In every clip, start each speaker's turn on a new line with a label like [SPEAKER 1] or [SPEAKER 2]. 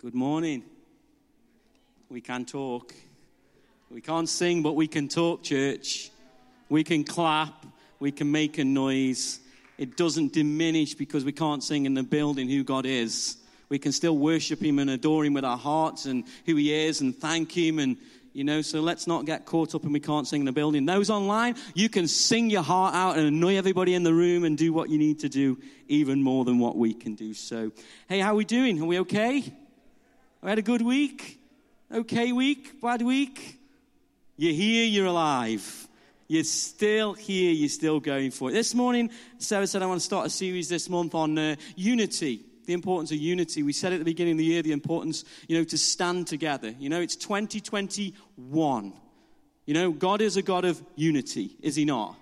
[SPEAKER 1] Good morning. We can talk. We can't sing, but we can talk, church. We can clap. We can make a noise. It doesn't diminish because we can't sing in the building who God is. We can still worship Him and adore Him with our hearts and who He is and thank Him. And, you know, so let's not get caught up and we can't sing in the building. Those online, you can sing your heart out and annoy everybody in the room and do what you need to do even more than what we can do. So, hey, how are we doing? Are we okay? We had a good week? Okay week? Bad week? You're here, you're alive. You're still here, you're still going for it. This morning, Sarah said, I want to start a series this month on uh, unity, the importance of unity. We said at the beginning of the year the importance, you know, to stand together. You know, it's 2021. You know, God is a God of unity, is He not?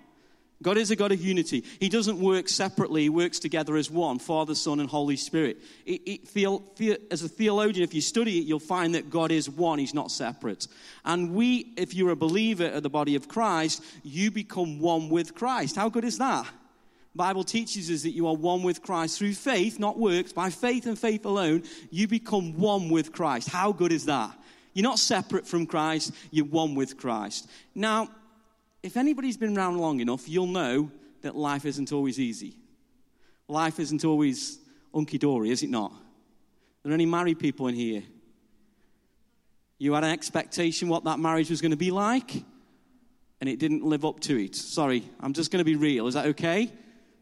[SPEAKER 1] God is a God of unity. He doesn't work separately, He works together as one Father, Son, and Holy Spirit. It, it, the, as a theologian, if you study it, you'll find that God is one, He's not separate. And we, if you're a believer of the body of Christ, you become one with Christ. How good is that? Bible teaches us that you are one with Christ through faith, not works. By faith and faith alone, you become one with Christ. How good is that? You're not separate from Christ, you're one with Christ. Now, if anybody's been around long enough, you'll know that life isn't always easy. Life isn't always hunky dory, is it not? Are there any married people in here? You had an expectation what that marriage was going to be like, and it didn't live up to it. Sorry, I'm just going to be real. Is that okay?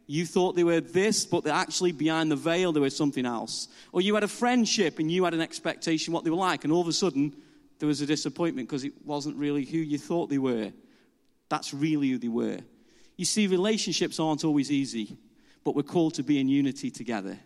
[SPEAKER 1] You thought they were this, but actually behind the veil there was something else. Or you had a friendship and you had an expectation what they were like, and all of a sudden there was a disappointment because it wasn't really who you thought they were. That's really who they were. You see, relationships aren't always easy, but we're called to be in unity together.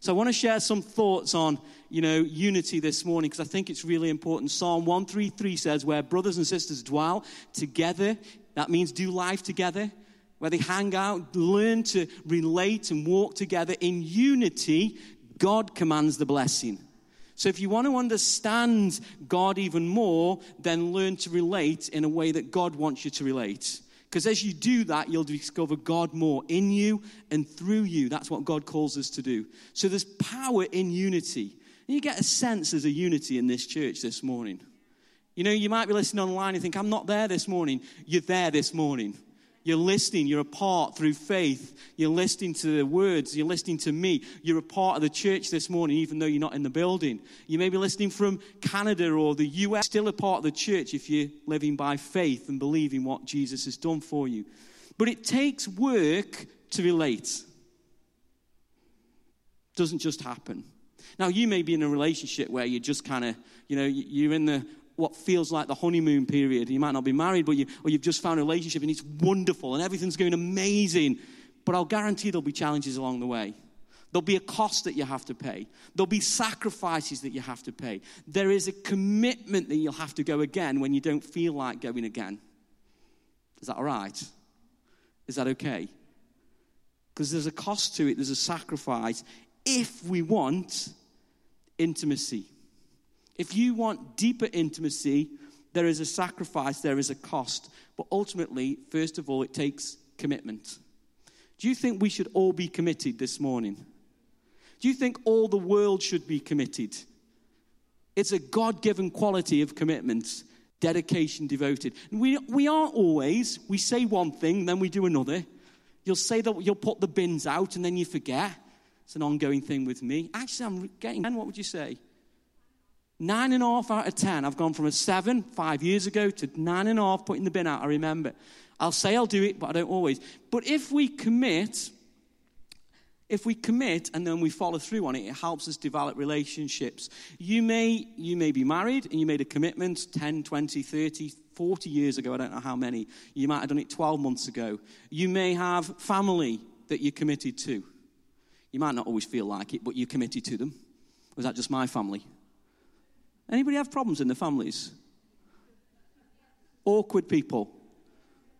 [SPEAKER 1] So I want to share some thoughts on, you know, unity this morning because I think it's really important. Psalm 133 says, where brothers and sisters dwell together, that means do life together, where they hang out, learn to relate and walk together in unity, God commands the blessing. So if you want to understand God even more, then learn to relate in a way that God wants you to relate. Because as you do that, you'll discover God more in you and through you. That's what God calls us to do. So there's power in unity. And you get a sense there's a unity in this church this morning. You know, you might be listening online and think, I'm not there this morning. You're there this morning. You're listening, you're a part through faith. You're listening to the words, you're listening to me. You're a part of the church this morning, even though you're not in the building. You may be listening from Canada or the US, still a part of the church if you're living by faith and believing what Jesus has done for you. But it takes work to relate. Doesn't just happen. Now, you may be in a relationship where you're just kind of, you know, you're in the what feels like the honeymoon period. You might not be married, but you, or you've just found a relationship and it's wonderful and everything's going amazing. But I'll guarantee there'll be challenges along the way. There'll be a cost that you have to pay. There'll be sacrifices that you have to pay. There is a commitment that you'll have to go again when you don't feel like going again. Is that all right? Is that okay? Because there's a cost to it, there's a sacrifice if we want intimacy. If you want deeper intimacy, there is a sacrifice, there is a cost. But ultimately, first of all, it takes commitment. Do you think we should all be committed this morning? Do you think all the world should be committed? It's a God given quality of commitment, dedication, devoted. We, we aren't always. We say one thing, then we do another. You'll say that you'll put the bins out and then you forget. It's an ongoing thing with me. Actually, I'm getting, and what would you say? Nine and a half out of ten. I've gone from a seven five years ago to nine and a half putting the bin out. I remember. I'll say I'll do it, but I don't always. But if we commit, if we commit and then we follow through on it, it helps us develop relationships. You may, you may be married and you made a commitment 10, 20, 30, 40 years ago. I don't know how many. You might have done it 12 months ago. You may have family that you're committed to. You might not always feel like it, but you're committed to them. Was that just my family? Anybody have problems in their families? Awkward people.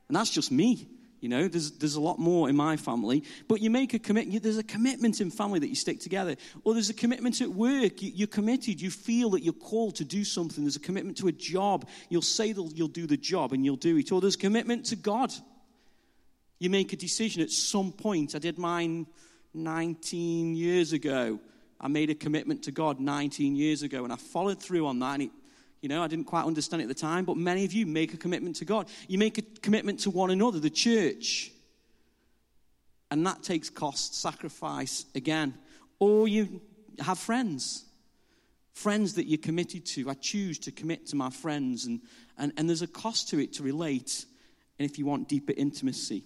[SPEAKER 1] And that's just me. You know, there's, there's a lot more in my family. But you make a commitment. There's a commitment in family that you stick together. Or there's a commitment at work. You, are committed. You feel that you're called to do something. There's a commitment to a job. You'll say that you'll do the job and you'll do it. Or there's commitment to God. You make a decision at some point. I did mine 19 years ago I made a commitment to God 19 years ago, and I followed through on that. And it, you know, I didn't quite understand it at the time, but many of you make a commitment to God. You make a commitment to one another, the church. And that takes cost, sacrifice again. Or you have friends, friends that you're committed to. I choose to commit to my friends, and, and, and there's a cost to it to relate, and if you want deeper intimacy.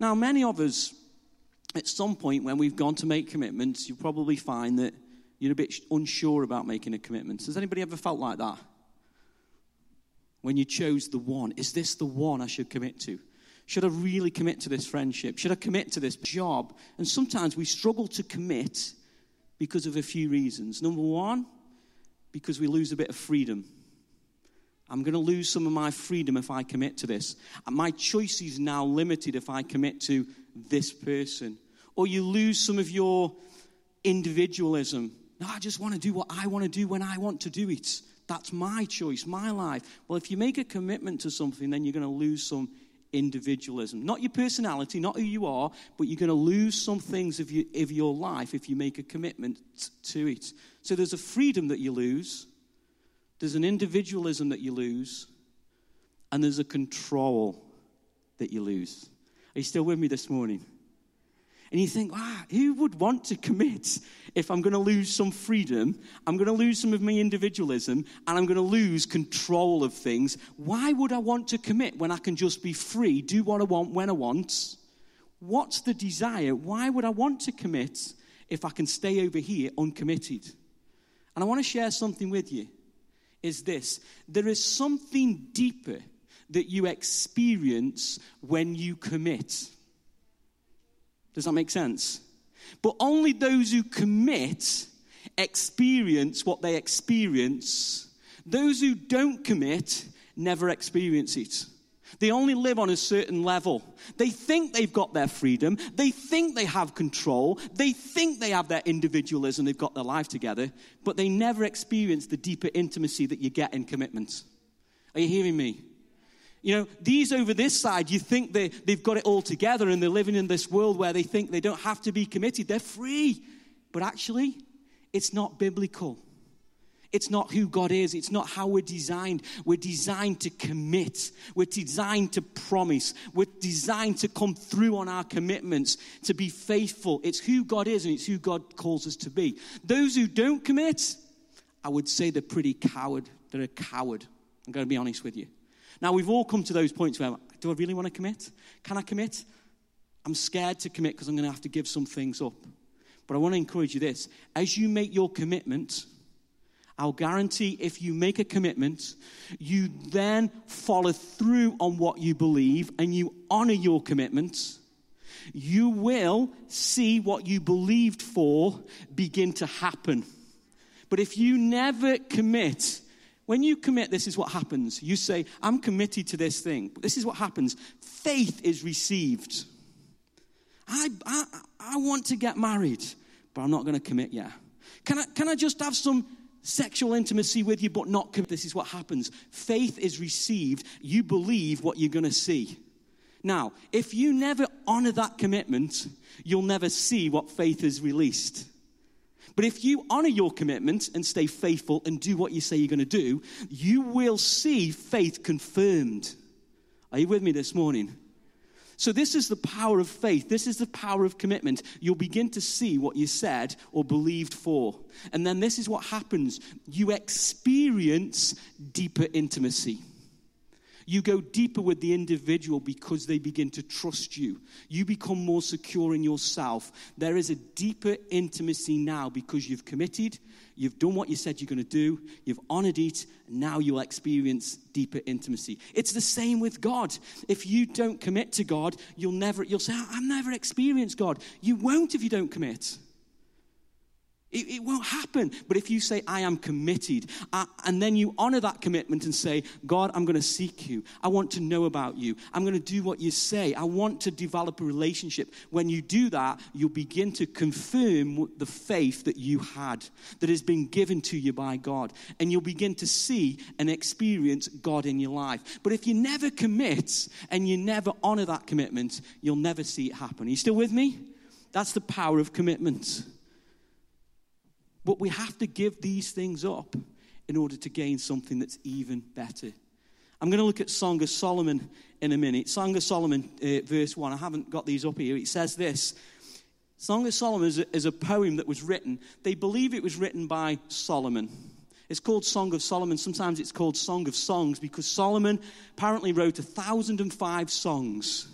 [SPEAKER 1] Now, many of us, at some point when we've gone to make commitments, you'll probably find that you're a bit unsure about making a commitment. Has anybody ever felt like that? When you chose the one, is this the one I should commit to? Should I really commit to this friendship? Should I commit to this job? And sometimes we struggle to commit because of a few reasons. Number one, because we lose a bit of freedom. I'm going to lose some of my freedom if I commit to this. My choice is now limited if I commit to this person. Or you lose some of your individualism. No, I just want to do what I want to do when I want to do it. That's my choice, my life. Well, if you make a commitment to something, then you're going to lose some individualism. Not your personality, not who you are, but you're going to lose some things of of your life if you make a commitment to it. So there's a freedom that you lose, there's an individualism that you lose, and there's a control that you lose. Are you still with me this morning? And you think, ah, who would want to commit if I'm going to lose some freedom, I'm going to lose some of my individualism, and I'm going to lose control of things? Why would I want to commit when I can just be free, do what I want when I want? What's the desire? Why would I want to commit if I can stay over here uncommitted? And I want to share something with you is this there is something deeper that you experience when you commit. Does that make sense? But only those who commit experience what they experience. Those who don't commit never experience it. They only live on a certain level. They think they've got their freedom. They think they have control. They think they have their individualism. They've got their life together. But they never experience the deeper intimacy that you get in commitment. Are you hearing me? You know, these over this side, you think they, they've got it all together and they're living in this world where they think they don't have to be committed. They're free. But actually, it's not biblical. It's not who God is. It's not how we're designed. We're designed to commit. We're designed to promise. We're designed to come through on our commitments, to be faithful. It's who God is and it's who God calls us to be. Those who don't commit, I would say they're pretty coward. They're a coward. I'm going to be honest with you. Now, we've all come to those points where, do I really want to commit? Can I commit? I'm scared to commit because I'm going to have to give some things up. But I want to encourage you this as you make your commitment, I'll guarantee if you make a commitment, you then follow through on what you believe and you honor your commitment, you will see what you believed for begin to happen. But if you never commit, when you commit, this is what happens. You say, I'm committed to this thing. This is what happens faith is received. I, I, I want to get married, but I'm not going to commit yet. Can I, can I just have some sexual intimacy with you, but not? This is what happens. Faith is received. You believe what you're going to see. Now, if you never honor that commitment, you'll never see what faith is released. But if you honor your commitment and stay faithful and do what you say you're going to do, you will see faith confirmed. Are you with me this morning? So, this is the power of faith. This is the power of commitment. You'll begin to see what you said or believed for. And then this is what happens you experience deeper intimacy. You go deeper with the individual because they begin to trust you. You become more secure in yourself. There is a deeper intimacy now because you've committed, you've done what you said you're going to do, you've honored it, and now you'll experience deeper intimacy. It's the same with God. If you don't commit to God, you'll never, you'll say, I've never experienced God. You won't if you don't commit. It, it, won't happen. But if you say, I am committed, and then you honor that commitment and say, God, I'm going to seek you. I want to know about you. I'm going to do what you say. I want to develop a relationship. When you do that, you'll begin to confirm the faith that you had, that has been given to you by God. And you'll begin to see and experience God in your life. But if you never commit and you never honor that commitment, you'll never see it happen. Are you still with me? That's the power of commitment. But we have to give these things up in order to gain something that's even better. I'm going to look at Song of Solomon in a minute. Song of Solomon, uh, verse 1. I haven't got these up here. It says this Song of Solomon is a, is a poem that was written. They believe it was written by Solomon. It's called Song of Solomon. Sometimes it's called Song of Songs because Solomon apparently wrote 1,005 songs.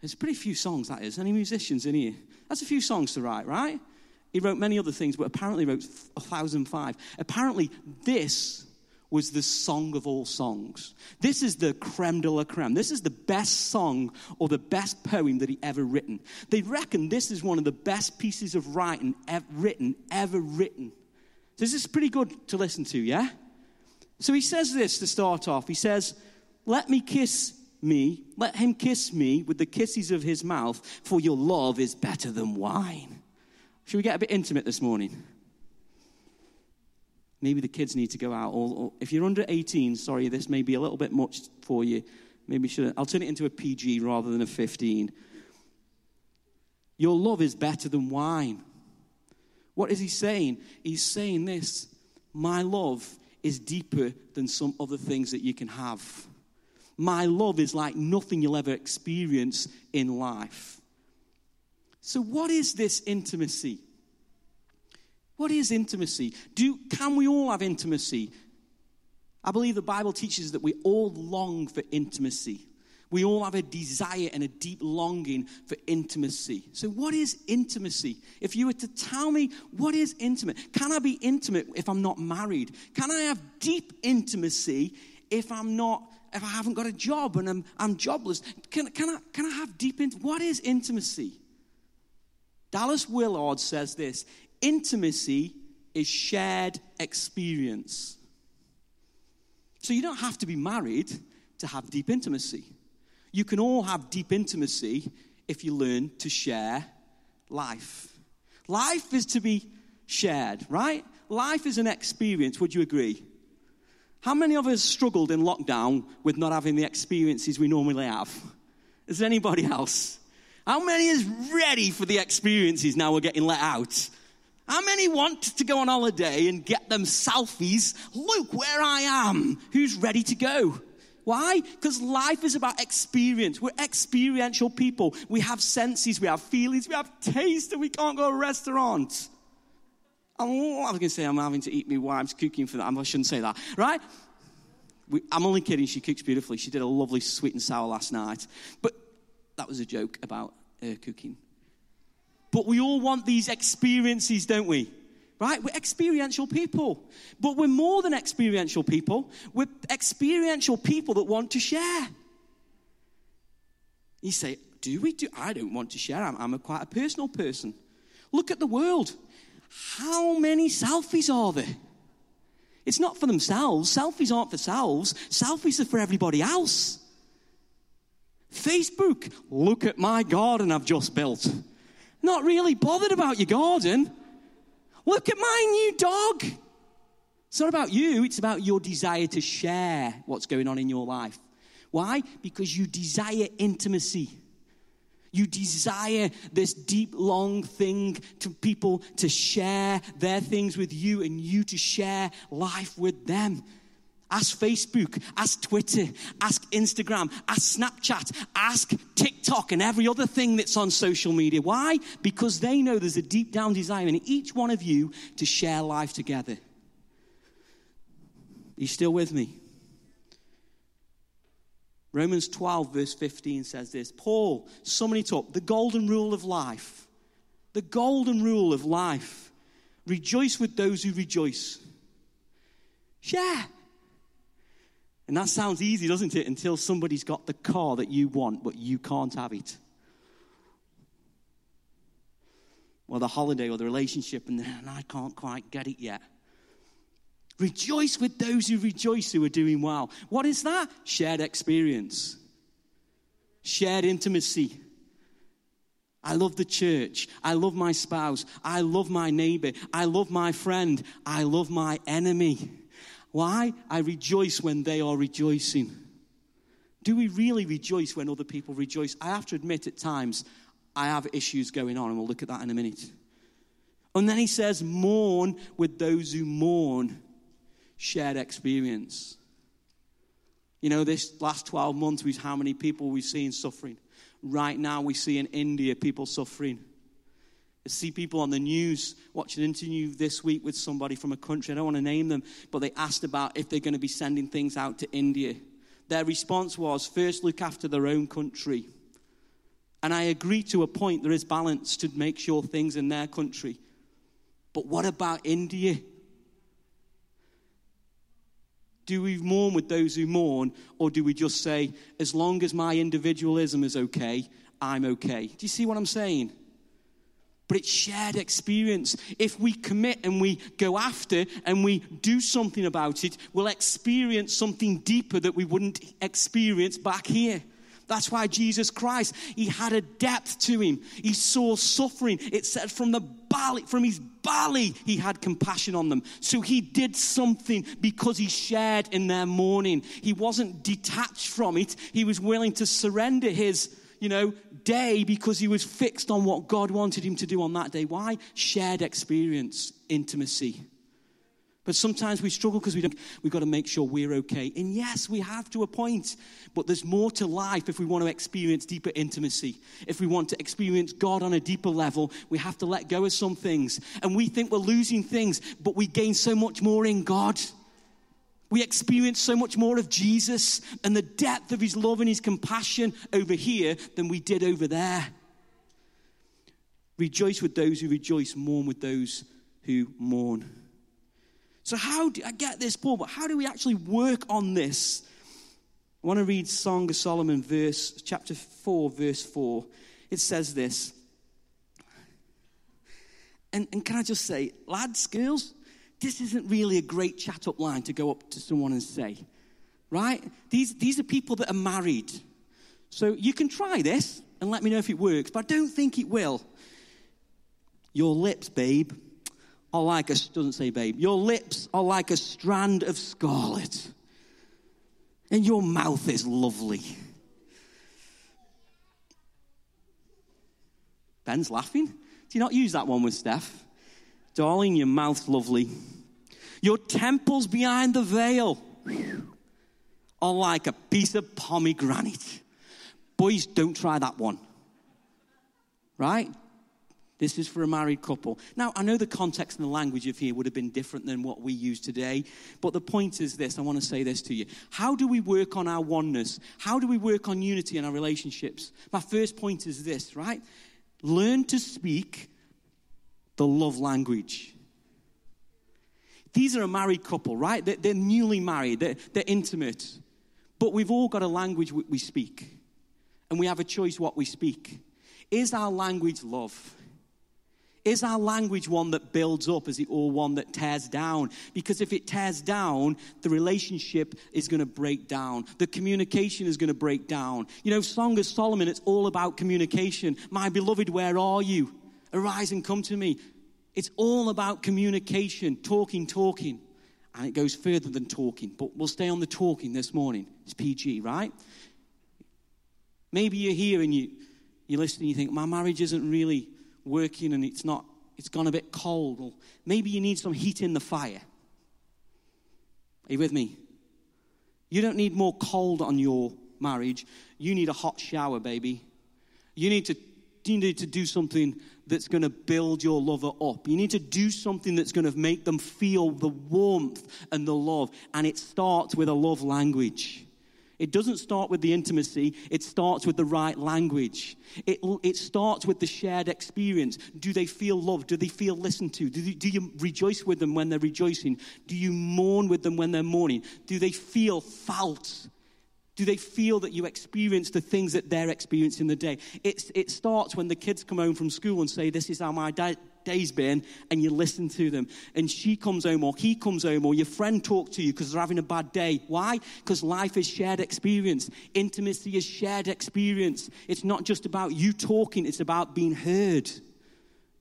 [SPEAKER 1] There's pretty few songs, that is. Any musicians in here? That's a few songs to write, right? He wrote many other things, but apparently wrote 1,005. Apparently, this was the song of all songs. This is the creme de la creme. This is the best song or the best poem that he ever written. They reckon this is one of the best pieces of writing ever written, ever written. This is pretty good to listen to, yeah? So he says this to start off. He says, Let me kiss me, let him kiss me with the kisses of his mouth, for your love is better than wine. Should we get a bit intimate this morning? Maybe the kids need to go out. Or, or if you're under 18, sorry, this may be a little bit much for you. Maybe should I'll turn it into a PG rather than a 15. Your love is better than wine. What is he saying? He's saying this My love is deeper than some other things that you can have. My love is like nothing you'll ever experience in life. So, what is this intimacy? What is intimacy? Do, can we all have intimacy? I believe the Bible teaches that we all long for intimacy. We all have a desire and a deep longing for intimacy. So, what is intimacy? If you were to tell me what is intimate, can I be intimate if I'm not married? Can I have deep intimacy if I'm not, if I haven't got a job and I'm, I'm jobless? Can, can, I, can I have deep intimacy? What is intimacy? Dallas Willard says this intimacy is shared experience. So, you don't have to be married to have deep intimacy. You can all have deep intimacy if you learn to share life. Life is to be shared, right? Life is an experience. Would you agree? How many of us struggled in lockdown with not having the experiences we normally have? Is there anybody else? How many is ready for the experiences now we're getting let out? How many want to go on holiday and get them selfies? Look where I am. Who's ready to go? Why? Because life is about experience. We're experiential people. We have senses, we have feelings, we have taste, and we can't go to a restaurant. Oh, I was going to say I'm having to eat my wife's cooking for that. I shouldn't say that, right? We, I'm only kidding. She cooks beautifully. She did a lovely sweet and sour last night. But that was a joke about her cooking. But we all want these experiences, don't we? right? We're experiential people. But we're more than experiential people. We're experiential people that want to share. You say, do we do? I don't want to share. I'm, I'm a quite a personal person. Look at the world. How many selfies are there? It's not for themselves. Selfies aren't for selves. Selfies are for everybody else. Facebook, look at my garden I've just built. Not really bothered about your garden. Look at my new dog. It's not about you, it's about your desire to share what's going on in your life. Why? Because you desire intimacy. You desire this deep, long thing to people to share their things with you and you to share life with them. Ask Facebook, ask Twitter, ask Instagram, ask Snapchat, ask TikTok, and every other thing that's on social media. Why? Because they know there's a deep down desire in each one of you to share life together. Are you still with me? Romans 12, verse 15 says this Paul, summing it up, the golden rule of life. The golden rule of life. Rejoice with those who rejoice. Share. And that sounds easy, doesn't it? Until somebody's got the car that you want, but you can't have it. Or the holiday or the relationship, and, and I can't quite get it yet. Rejoice with those who rejoice who are doing well. What is that? Shared experience, shared intimacy. I love the church. I love my spouse. I love my neighbor. I love my friend. I love my enemy. Why? I rejoice when they are rejoicing. Do we really rejoice when other people rejoice? I have to admit, at times, I have issues going on, and we'll look at that in a minute. And then he says, mourn with those who mourn. Shared experience. You know, this last 12 months, we've how many people we've seen suffering. Right now, we see in India people suffering. See people on the news watching an interview this week with somebody from a country. I don't want to name them, but they asked about if they're going to be sending things out to India. Their response was first look after their own country. And I agree to a point, there is balance to make sure things in their country. But what about India? Do we mourn with those who mourn, or do we just say, as long as my individualism is okay, I'm okay? Do you see what I'm saying? But it's shared experience. If we commit and we go after and we do something about it, we'll experience something deeper that we wouldn't experience back here. That's why Jesus Christ, he had a depth to him. He saw suffering. It said from the belly, from his belly, he had compassion on them. So he did something because he shared in their mourning. He wasn't detached from it. He was willing to surrender his, you know, day because he was fixed on what God wanted him to do on that day. Why? Shared experience, intimacy. But sometimes we struggle because we don't, we've got to make sure we're okay. And yes, we have to a point, but there's more to life if we want to experience deeper intimacy. If we want to experience God on a deeper level, we have to let go of some things. And we think we're losing things, but we gain so much more in God. We experience so much more of Jesus and the depth of his love and his compassion over here than we did over there. Rejoice with those who rejoice, mourn with those who mourn. So, how do I get this, Paul? But how do we actually work on this? I want to read Song of Solomon, verse chapter 4, verse 4. It says this. And, and can I just say, lads, girls, this isn't really a great chat up line to go up to someone and say, right? These, these are people that are married. So you can try this and let me know if it works, but I don't think it will. Your lips, babe, are like a, doesn't say babe, your lips are like a strand of scarlet, and your mouth is lovely. Ben's laughing. Do you not use that one with Steph? Darling, your mouth's lovely. Your temples behind the veil are like a piece of pomegranate. Boys, don't try that one. Right? This is for a married couple. Now, I know the context and the language of here would have been different than what we use today, but the point is this I want to say this to you. How do we work on our oneness? How do we work on unity in our relationships? My first point is this, right? Learn to speak the love language. These are a married couple, right? They're, they're newly married, they're, they're intimate, but we've all got a language we speak, and we have a choice what we speak. Is our language love? Is our language one that builds up? Is it all one that tears down? Because if it tears down, the relationship is going to break down. The communication is going to break down. You know, Song of Solomon, it's all about communication. My beloved, where are you? Arise and come to me. It's all about communication, talking, talking. And it goes further than talking, but we'll stay on the talking this morning. It's PG, right? Maybe you're here and you, you listen and you think, my marriage isn't really working and it's not, it's gone a bit cold. Well, maybe you need some heat in the fire. Are you with me? You don't need more cold on your marriage. You need a hot shower, baby. You need to, you need to do something that's going to build your lover up. You need to do something that's going to make them feel the warmth and the love. And it starts with a love language. It doesn't start with the intimacy, it starts with the right language. It, it starts with the shared experience. Do they feel loved? Do they feel listened to? Do, do you rejoice with them when they're rejoicing? Do you mourn with them when they're mourning? Do they feel felt? Do they feel that you experience the things that they're experiencing the day? It's, it starts when the kids come home from school and say, This is how my dad, day's been, and you listen to them. And she comes home, or he comes home, or your friend talks to you because they're having a bad day. Why? Because life is shared experience. Intimacy is shared experience. It's not just about you talking, it's about being heard.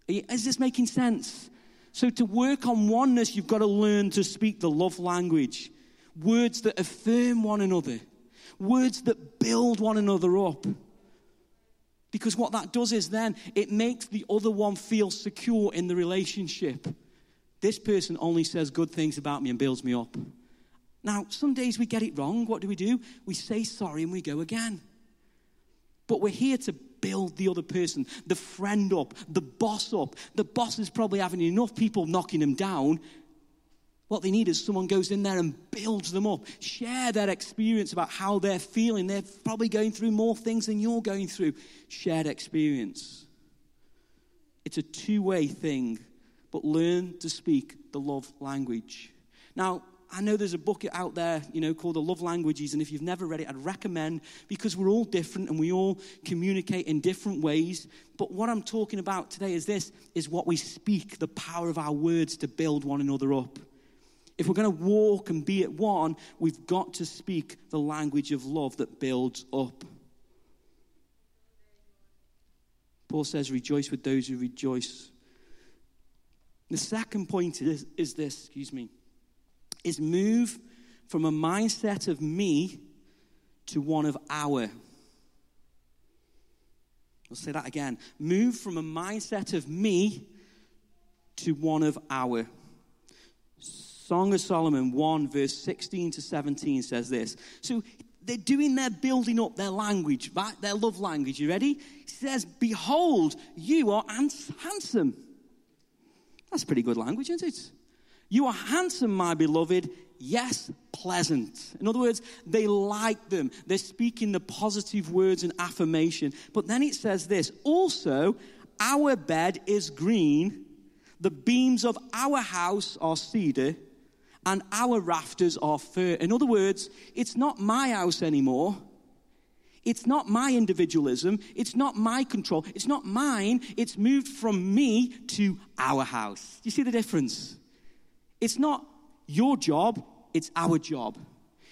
[SPEAKER 1] Is this making sense? So, to work on oneness, you've got to learn to speak the love language words that affirm one another, words that build one another up. Because what that does is then it makes the other one feel secure in the relationship. This person only says good things about me and builds me up. Now, some days we get it wrong. What do we do? We say sorry and we go again. But we're here to build the other person, the friend up, the boss up. The boss is probably having enough people knocking him down. What they need is someone goes in there and builds them up, share their experience about how they're feeling. They're probably going through more things than you're going through. Shared experience. It's a two way thing, but learn to speak the love language. Now, I know there's a book out there, you know, called The Love Languages, and if you've never read it, I'd recommend because we're all different and we all communicate in different ways. But what I'm talking about today is this is what we speak, the power of our words to build one another up. If we're going to walk and be at one, we've got to speak the language of love that builds up. Paul says, Rejoice with those who rejoice. The second point is, is this, excuse me, is move from a mindset of me to one of our. I'll say that again. Move from a mindset of me to one of our. Song of Solomon 1, verse 16 to 17 says this. So they're doing their building up their language, right? Their love language. You ready? He says, Behold, you are handsome. That's pretty good language, isn't it? You are handsome, my beloved. Yes, pleasant. In other words, they like them. They're speaking the positive words and affirmation. But then it says this also, our bed is green, the beams of our house are cedar and our rafters are fir. In other words, it's not my house anymore. It's not my individualism. It's not my control. It's not mine. It's moved from me to our house. You see the difference? It's not your job, it's our job.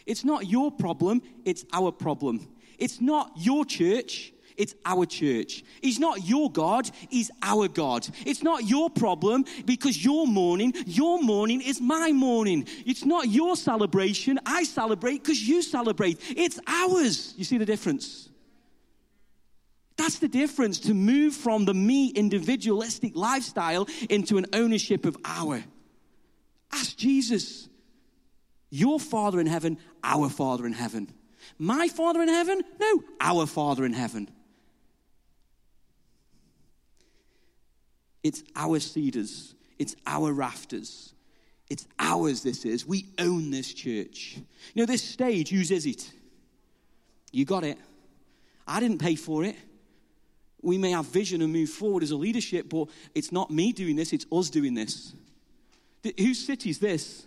[SPEAKER 1] It's not your problem, it's our problem. It's not your church, it's our church. He's not your God, He's our God. It's not your problem because you're mourning. Your mourning is my mourning. It's not your celebration. I celebrate because you celebrate. It's ours. You see the difference? That's the difference to move from the me individualistic lifestyle into an ownership of our. Ask Jesus. Your Father in heaven, our Father in heaven. My Father in heaven? No, our Father in heaven. It's our cedars, it's our rafters. It's ours, this is. We own this church. You know, this stage, whose is it? You got it. I didn't pay for it. We may have vision and move forward as a leadership, but it's not me doing this, it's us doing this. Whose city is this?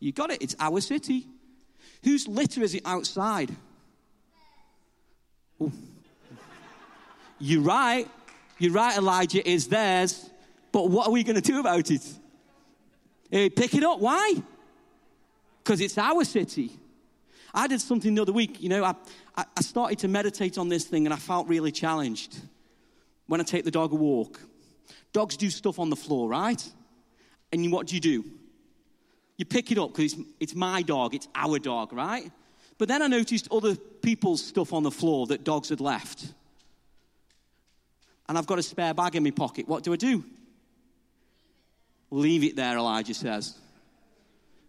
[SPEAKER 1] You got it, it's our city. Whose litter is it outside? Oh. You're right. You're right, Elijah, is theirs. But what are we going to do about it? Hey, pick it up. Why? Because it's our city. I did something the other week. You know, I, I started to meditate on this thing and I felt really challenged when I take the dog a walk. Dogs do stuff on the floor, right? And what do you do? You pick it up because it's, it's my dog, it's our dog, right? But then I noticed other people's stuff on the floor that dogs had left and I've got a spare bag in my pocket. What do I do? Leave it there, Elijah says.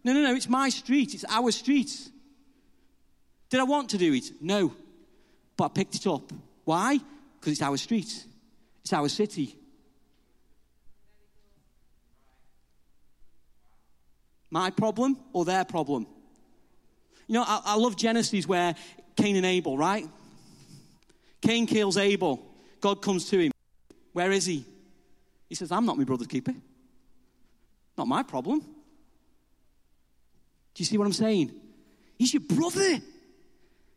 [SPEAKER 1] No, no, no, it's my street. It's our street. Did I want to do it? No. But I picked it up. Why? Because it's our street, it's our city. My problem or their problem? You know, I, I love Genesis where Cain and Abel, right? Cain kills Abel. God comes to him. Where is he? He says, I'm not my brother's keeper. Not my problem. Do you see what I'm saying? He's your brother.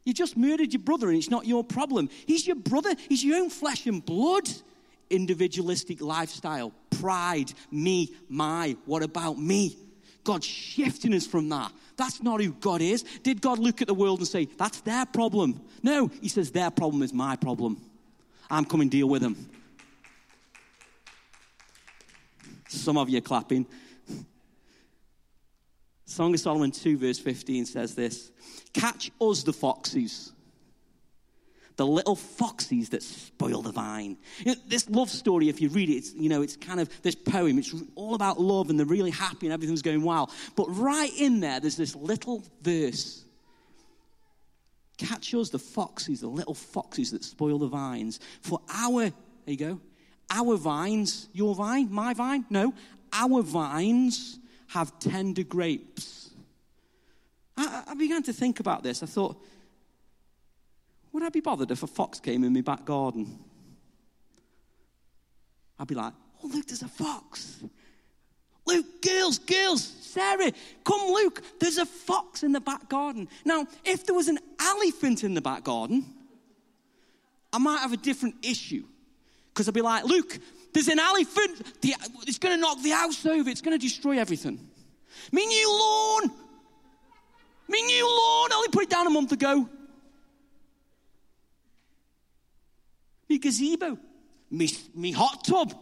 [SPEAKER 1] You just murdered your brother and it's not your problem. He's your brother. He's your own flesh and blood. Individualistic lifestyle, pride, me, my, what about me? God's shifting us from that. That's not who God is. Did God look at the world and say, that's their problem? No, He says, their problem is my problem. I'm coming deal with them. Some of you are clapping. Song of Solomon 2, verse 15 says this Catch us the foxes, the little foxes that spoil the vine. You know, this love story, if you read it, it's, you know, it's kind of this poem. It's all about love and they're really happy and everything's going well. But right in there, there's this little verse. Catch us, the foxes, the little foxes that spoil the vines. For our, there you go, our vines, your vine, my vine, no, our vines have tender grapes. I, I began to think about this. I thought, would I be bothered if a fox came in my back garden? I'd be like, oh, look, there's a fox. Luke, girls, girls, Sarah, come, Luke, there's a fox in the back garden. Now, if there was an elephant in the back garden, I might have a different issue. Because I'd be like, Luke, there's an elephant. it's going to knock the house over. It's going to destroy everything. Me new lawn. Me new lawn. I only put it down a month ago. me gazebo, me, me hot tub.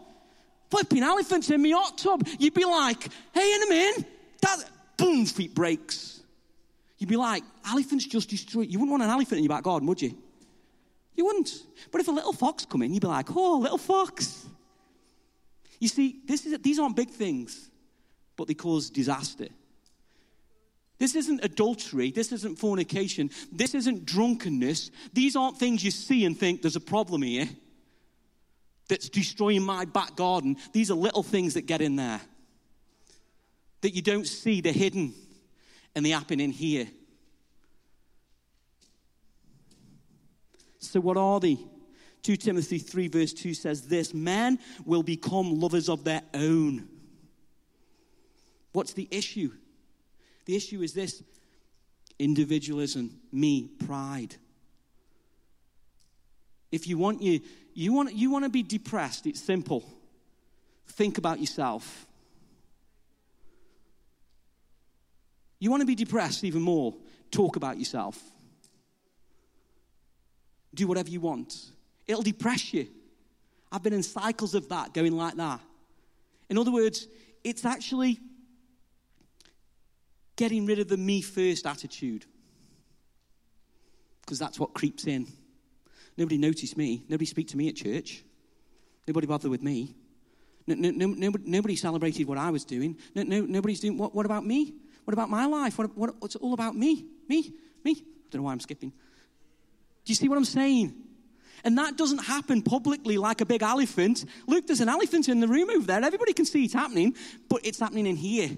[SPEAKER 1] Flipping elephants in me hot tub. You'd be like, hey, in a minute, that, boom, feet breaks. You'd be like, elephants just destroy. You wouldn't want an elephant in your back garden, would you? You wouldn't. But if a little fox come in, you'd be like, oh, little fox. You see, this is, these aren't big things, but they cause disaster. This isn't adultery. This isn't fornication. This isn't drunkenness. These aren't things you see and think there's a problem here that's destroying my back garden. These are little things that get in there that you don't see. They're hidden and they happen in here. So, what are they? 2 Timothy 3, verse 2 says this Men will become lovers of their own. What's the issue? The issue is this individualism, me, pride. If you want you, you want, you want to be depressed, it's simple. Think about yourself. You want to be depressed even more, talk about yourself. Do whatever you want. It'll depress you. I've been in cycles of that, going like that. In other words, it's actually getting rid of the me first attitude. Because that's what creeps in. Nobody noticed me. Nobody speak to me at church. Nobody bothered with me. No, no, no, nobody, nobody, celebrated what I was doing. No, no, nobody's doing, what, what about me? What about my life? What, what, what's all about me? Me? Me? I don't know why I'm skipping. Do you see what I'm saying? And that doesn't happen publicly like a big elephant. Look, there's an elephant in the room over there. Everybody can see it happening, but it's happening in here.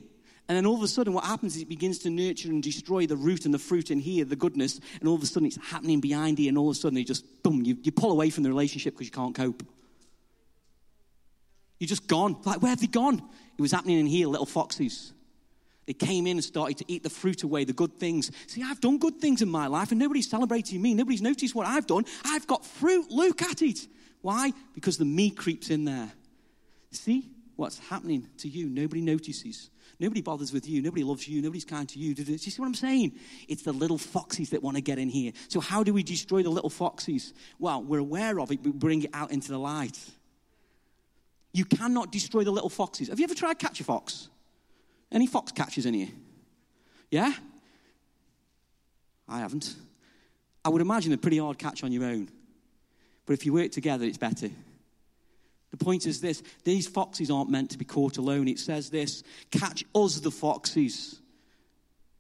[SPEAKER 1] And then all of a sudden, what happens is it begins to nurture and destroy the root and the fruit in here, the goodness. And all of a sudden, it's happening behind you. And all of a sudden, you just, boom, you, you pull away from the relationship because you can't cope. You're just gone. Like, where have they gone? It was happening in here, little foxes. They came in and started to eat the fruit away, the good things. See, I've done good things in my life, and nobody's celebrating me. Nobody's noticed what I've done. I've got fruit. Look at it. Why? Because the me creeps in there. See what's happening to you. Nobody notices. Nobody bothers with you. Nobody loves you. Nobody's kind to you. Do you see what I'm saying? It's the little foxes that want to get in here. So, how do we destroy the little foxes? Well, we're aware of it, but bring it out into the light. You cannot destroy the little foxes. Have you ever tried catch a fox? Any fox catchers in here? Yeah? I haven't. I would imagine a pretty hard catch on your own. But if you work together, it's better. The point is this these foxes aren't meant to be caught alone. It says this catch us, the foxes.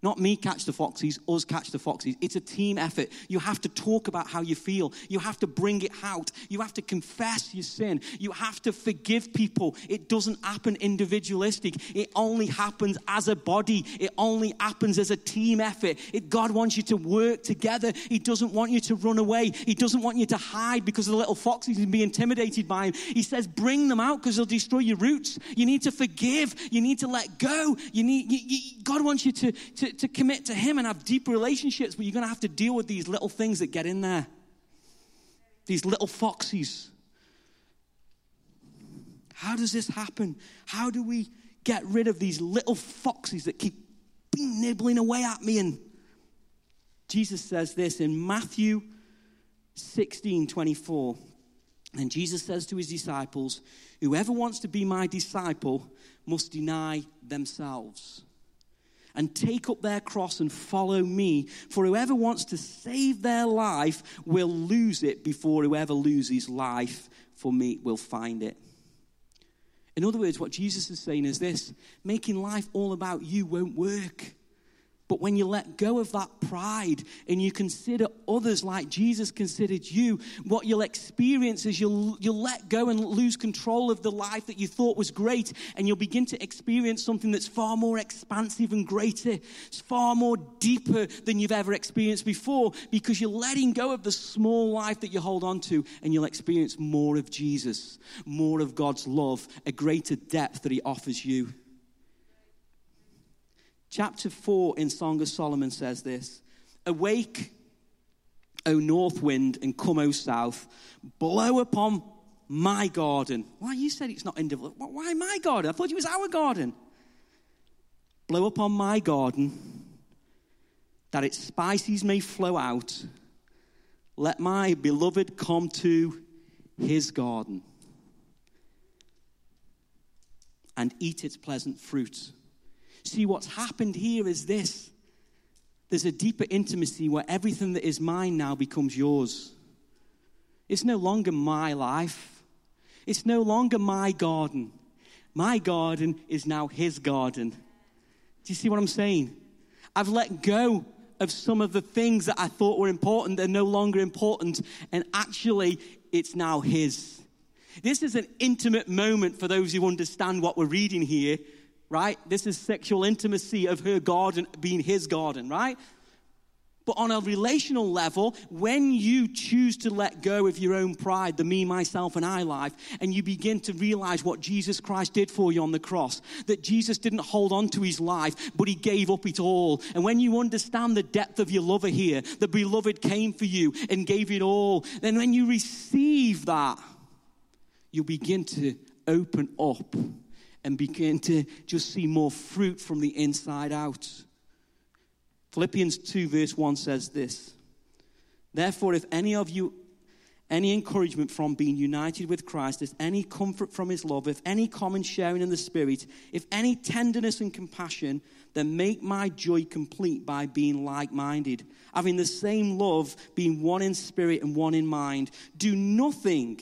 [SPEAKER 1] Not me catch the foxes, us catch the foxes. It's a team effort. You have to talk about how you feel. You have to bring it out. You have to confess your sin. You have to forgive people. It doesn't happen individualistic. It only happens as a body. It only happens as a team effort. It, God wants you to work together. He doesn't want you to run away. He doesn't want you to hide because of the little foxes and be intimidated by him. He says, bring them out because they'll destroy your roots. You need to forgive. You need to let go. You need, you, you, God wants you to, to to, commit to Him and have deep relationships, but you're going to have to deal with these little things that get in there. These little foxes. How does this happen? How do we get rid of these little foxes that keep nibbling away at me? And Jesus says this in Matthew 16 24. And Jesus says to his disciples, Whoever wants to be my disciple must deny themselves and take up their cross and follow me. For whoever wants to save their life will lose it before whoever loses life for me will find it. In other words, what Jesus is saying is this making life all about you won't work. But when you let go of that pride and you consider others like Jesus considered you, what you'll experience is you'll, you'll let go and lose control of the life that you thought was great, and you'll begin to experience something that's far more expansive and greater. It's far more deeper than you've ever experienced before because you're letting go of the small life that you hold on to, and you'll experience more of Jesus, more of God's love, a greater depth that He offers you. Chapter 4 in Song of Solomon says this Awake, O north wind, and come, O south, blow upon my garden. Why, you said it's not individual. Why my garden? I thought it was our garden. Blow upon my garden, that its spices may flow out. Let my beloved come to his garden and eat its pleasant fruit. See, what's happened here is this there's a deeper intimacy where everything that is mine now becomes yours. It's no longer my life, it's no longer my garden. My garden is now his garden. Do you see what I'm saying? I've let go of some of the things that I thought were important, they're no longer important, and actually, it's now his. This is an intimate moment for those who understand what we're reading here right? This is sexual intimacy of her garden being his garden, right? But on a relational level, when you choose to let go of your own pride, the me, myself, and I life, and you begin to realize what Jesus Christ did for you on the cross, that Jesus didn't hold on to his life, but he gave up it all. And when you understand the depth of your lover here, the beloved came for you and gave it all, then when you receive that, you begin to open up and begin to just see more fruit from the inside out. Philippians 2, verse 1 says this Therefore, if any of you any encouragement from being united with Christ, if any comfort from his love, if any common sharing in the Spirit, if any tenderness and compassion, then make my joy complete by being like minded, having the same love, being one in spirit and one in mind. Do nothing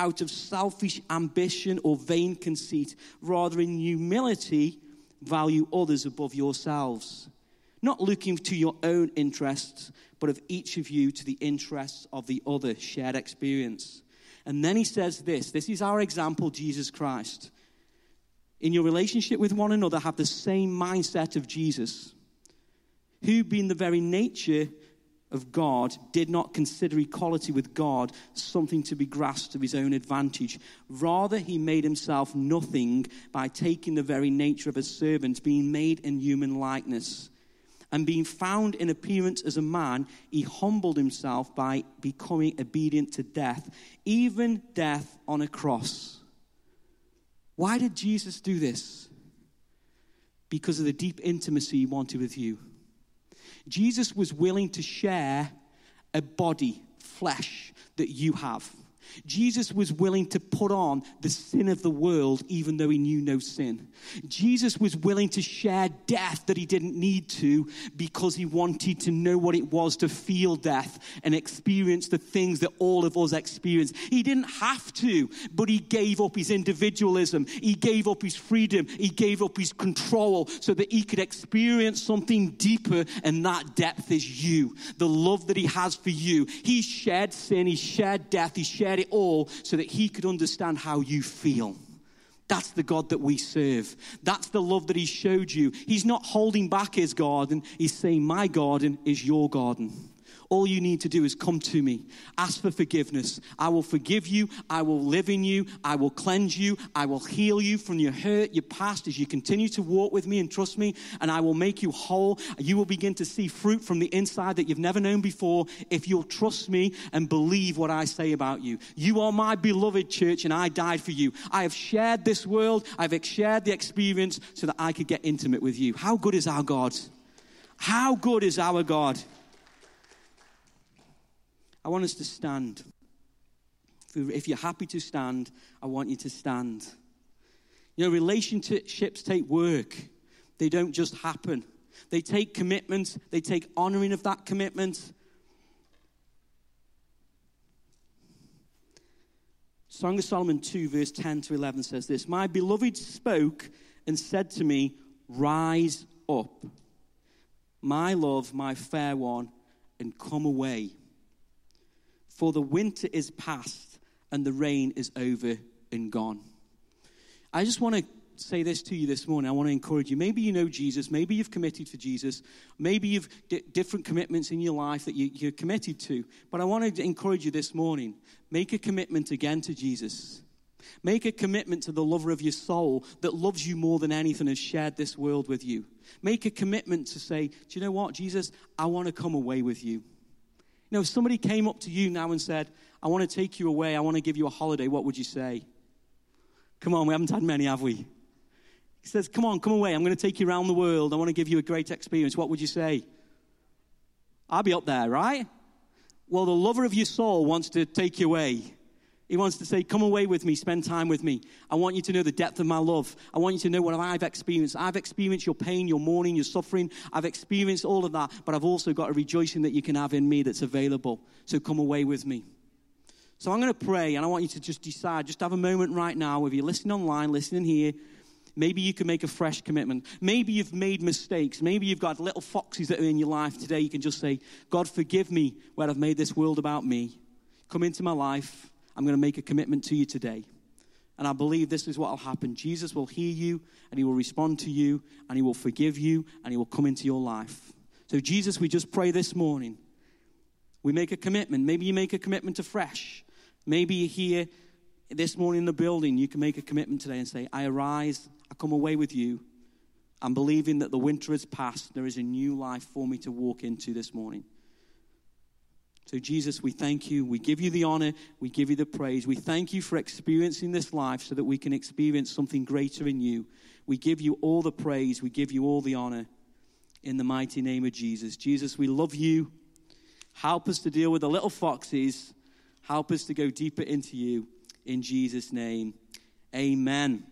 [SPEAKER 1] out of selfish ambition or vain conceit. Rather, in humility, value others above yourselves. Not looking to your own interests, but of each of you to the interests of the other, shared experience. And then he says this this is our example, Jesus Christ. In your relationship with one another, have the same mindset of Jesus, who, being the very nature of God did not consider equality with God something to be grasped to his own advantage. Rather, he made himself nothing by taking the very nature of a servant, being made in human likeness. And being found in appearance as a man, he humbled himself by becoming obedient to death, even death on a cross. Why did Jesus do this? Because of the deep intimacy he wanted with you. Jesus was willing to share a body, flesh, that you have. Jesus was willing to put on the sin of the world even though he knew no sin. Jesus was willing to share death that he didn't need to because he wanted to know what it was to feel death and experience the things that all of us experience. He didn't have to, but he gave up his individualism. He gave up his freedom. He gave up his control so that he could experience something deeper, and that depth is you. The love that he has for you. He shared sin, he shared death, he shared it all so that he could understand how you feel. That's the God that we serve. That's the love that he showed you. He's not holding back his garden, he's saying, My garden is your garden. All you need to do is come to me. Ask for forgiveness. I will forgive you. I will live in you. I will cleanse you. I will heal you from your hurt, your past, as you continue to walk with me and trust me, and I will make you whole. You will begin to see fruit from the inside that you've never known before if you'll trust me and believe what I say about you. You are my beloved church, and I died for you. I have shared this world, I've shared the experience so that I could get intimate with you. How good is our God? How good is our God? I want us to stand. If you're happy to stand, I want you to stand. You know, relationships take work, they don't just happen. They take commitment, they take honoring of that commitment. Song of Solomon 2, verse 10 to 11 says this My beloved spoke and said to me, Rise up, my love, my fair one, and come away. For the winter is past and the rain is over and gone. I just want to say this to you this morning. I want to encourage you. Maybe you know Jesus. Maybe you've committed for Jesus. Maybe you've d- different commitments in your life that you, you're committed to. But I want to encourage you this morning. Make a commitment again to Jesus. Make a commitment to the lover of your soul that loves you more than anything has shared this world with you. Make a commitment to say, Do you know what, Jesus? I want to come away with you. You know, if somebody came up to you now and said, I want to take you away, I want to give you a holiday, what would you say? Come on, we haven't had many, have we? He says, Come on, come away. I'm going to take you around the world. I want to give you a great experience. What would you say? I'll be up there, right? Well, the lover of your soul wants to take you away. He wants to say, Come away with me, spend time with me. I want you to know the depth of my love. I want you to know what I've experienced. I've experienced your pain, your mourning, your suffering. I've experienced all of that, but I've also got a rejoicing that you can have in me that's available. So come away with me. So I'm going to pray, and I want you to just decide, just have a moment right now, whether you're listening online, listening here. Maybe you can make a fresh commitment. Maybe you've made mistakes. Maybe you've got little foxes that are in your life today. You can just say, God, forgive me where I've made this world about me. Come into my life. I'm going to make a commitment to you today. And I believe this is what will happen. Jesus will hear you and he will respond to you and he will forgive you and he will come into your life. So, Jesus, we just pray this morning. We make a commitment. Maybe you make a commitment to fresh. Maybe you're here this morning in the building. You can make a commitment today and say, I arise, I come away with you. I'm believing that the winter has passed. There is a new life for me to walk into this morning. So, Jesus, we thank you. We give you the honor. We give you the praise. We thank you for experiencing this life so that we can experience something greater in you. We give you all the praise. We give you all the honor in the mighty name of Jesus. Jesus, we love you. Help us to deal with the little foxes. Help us to go deeper into you. In Jesus' name, amen.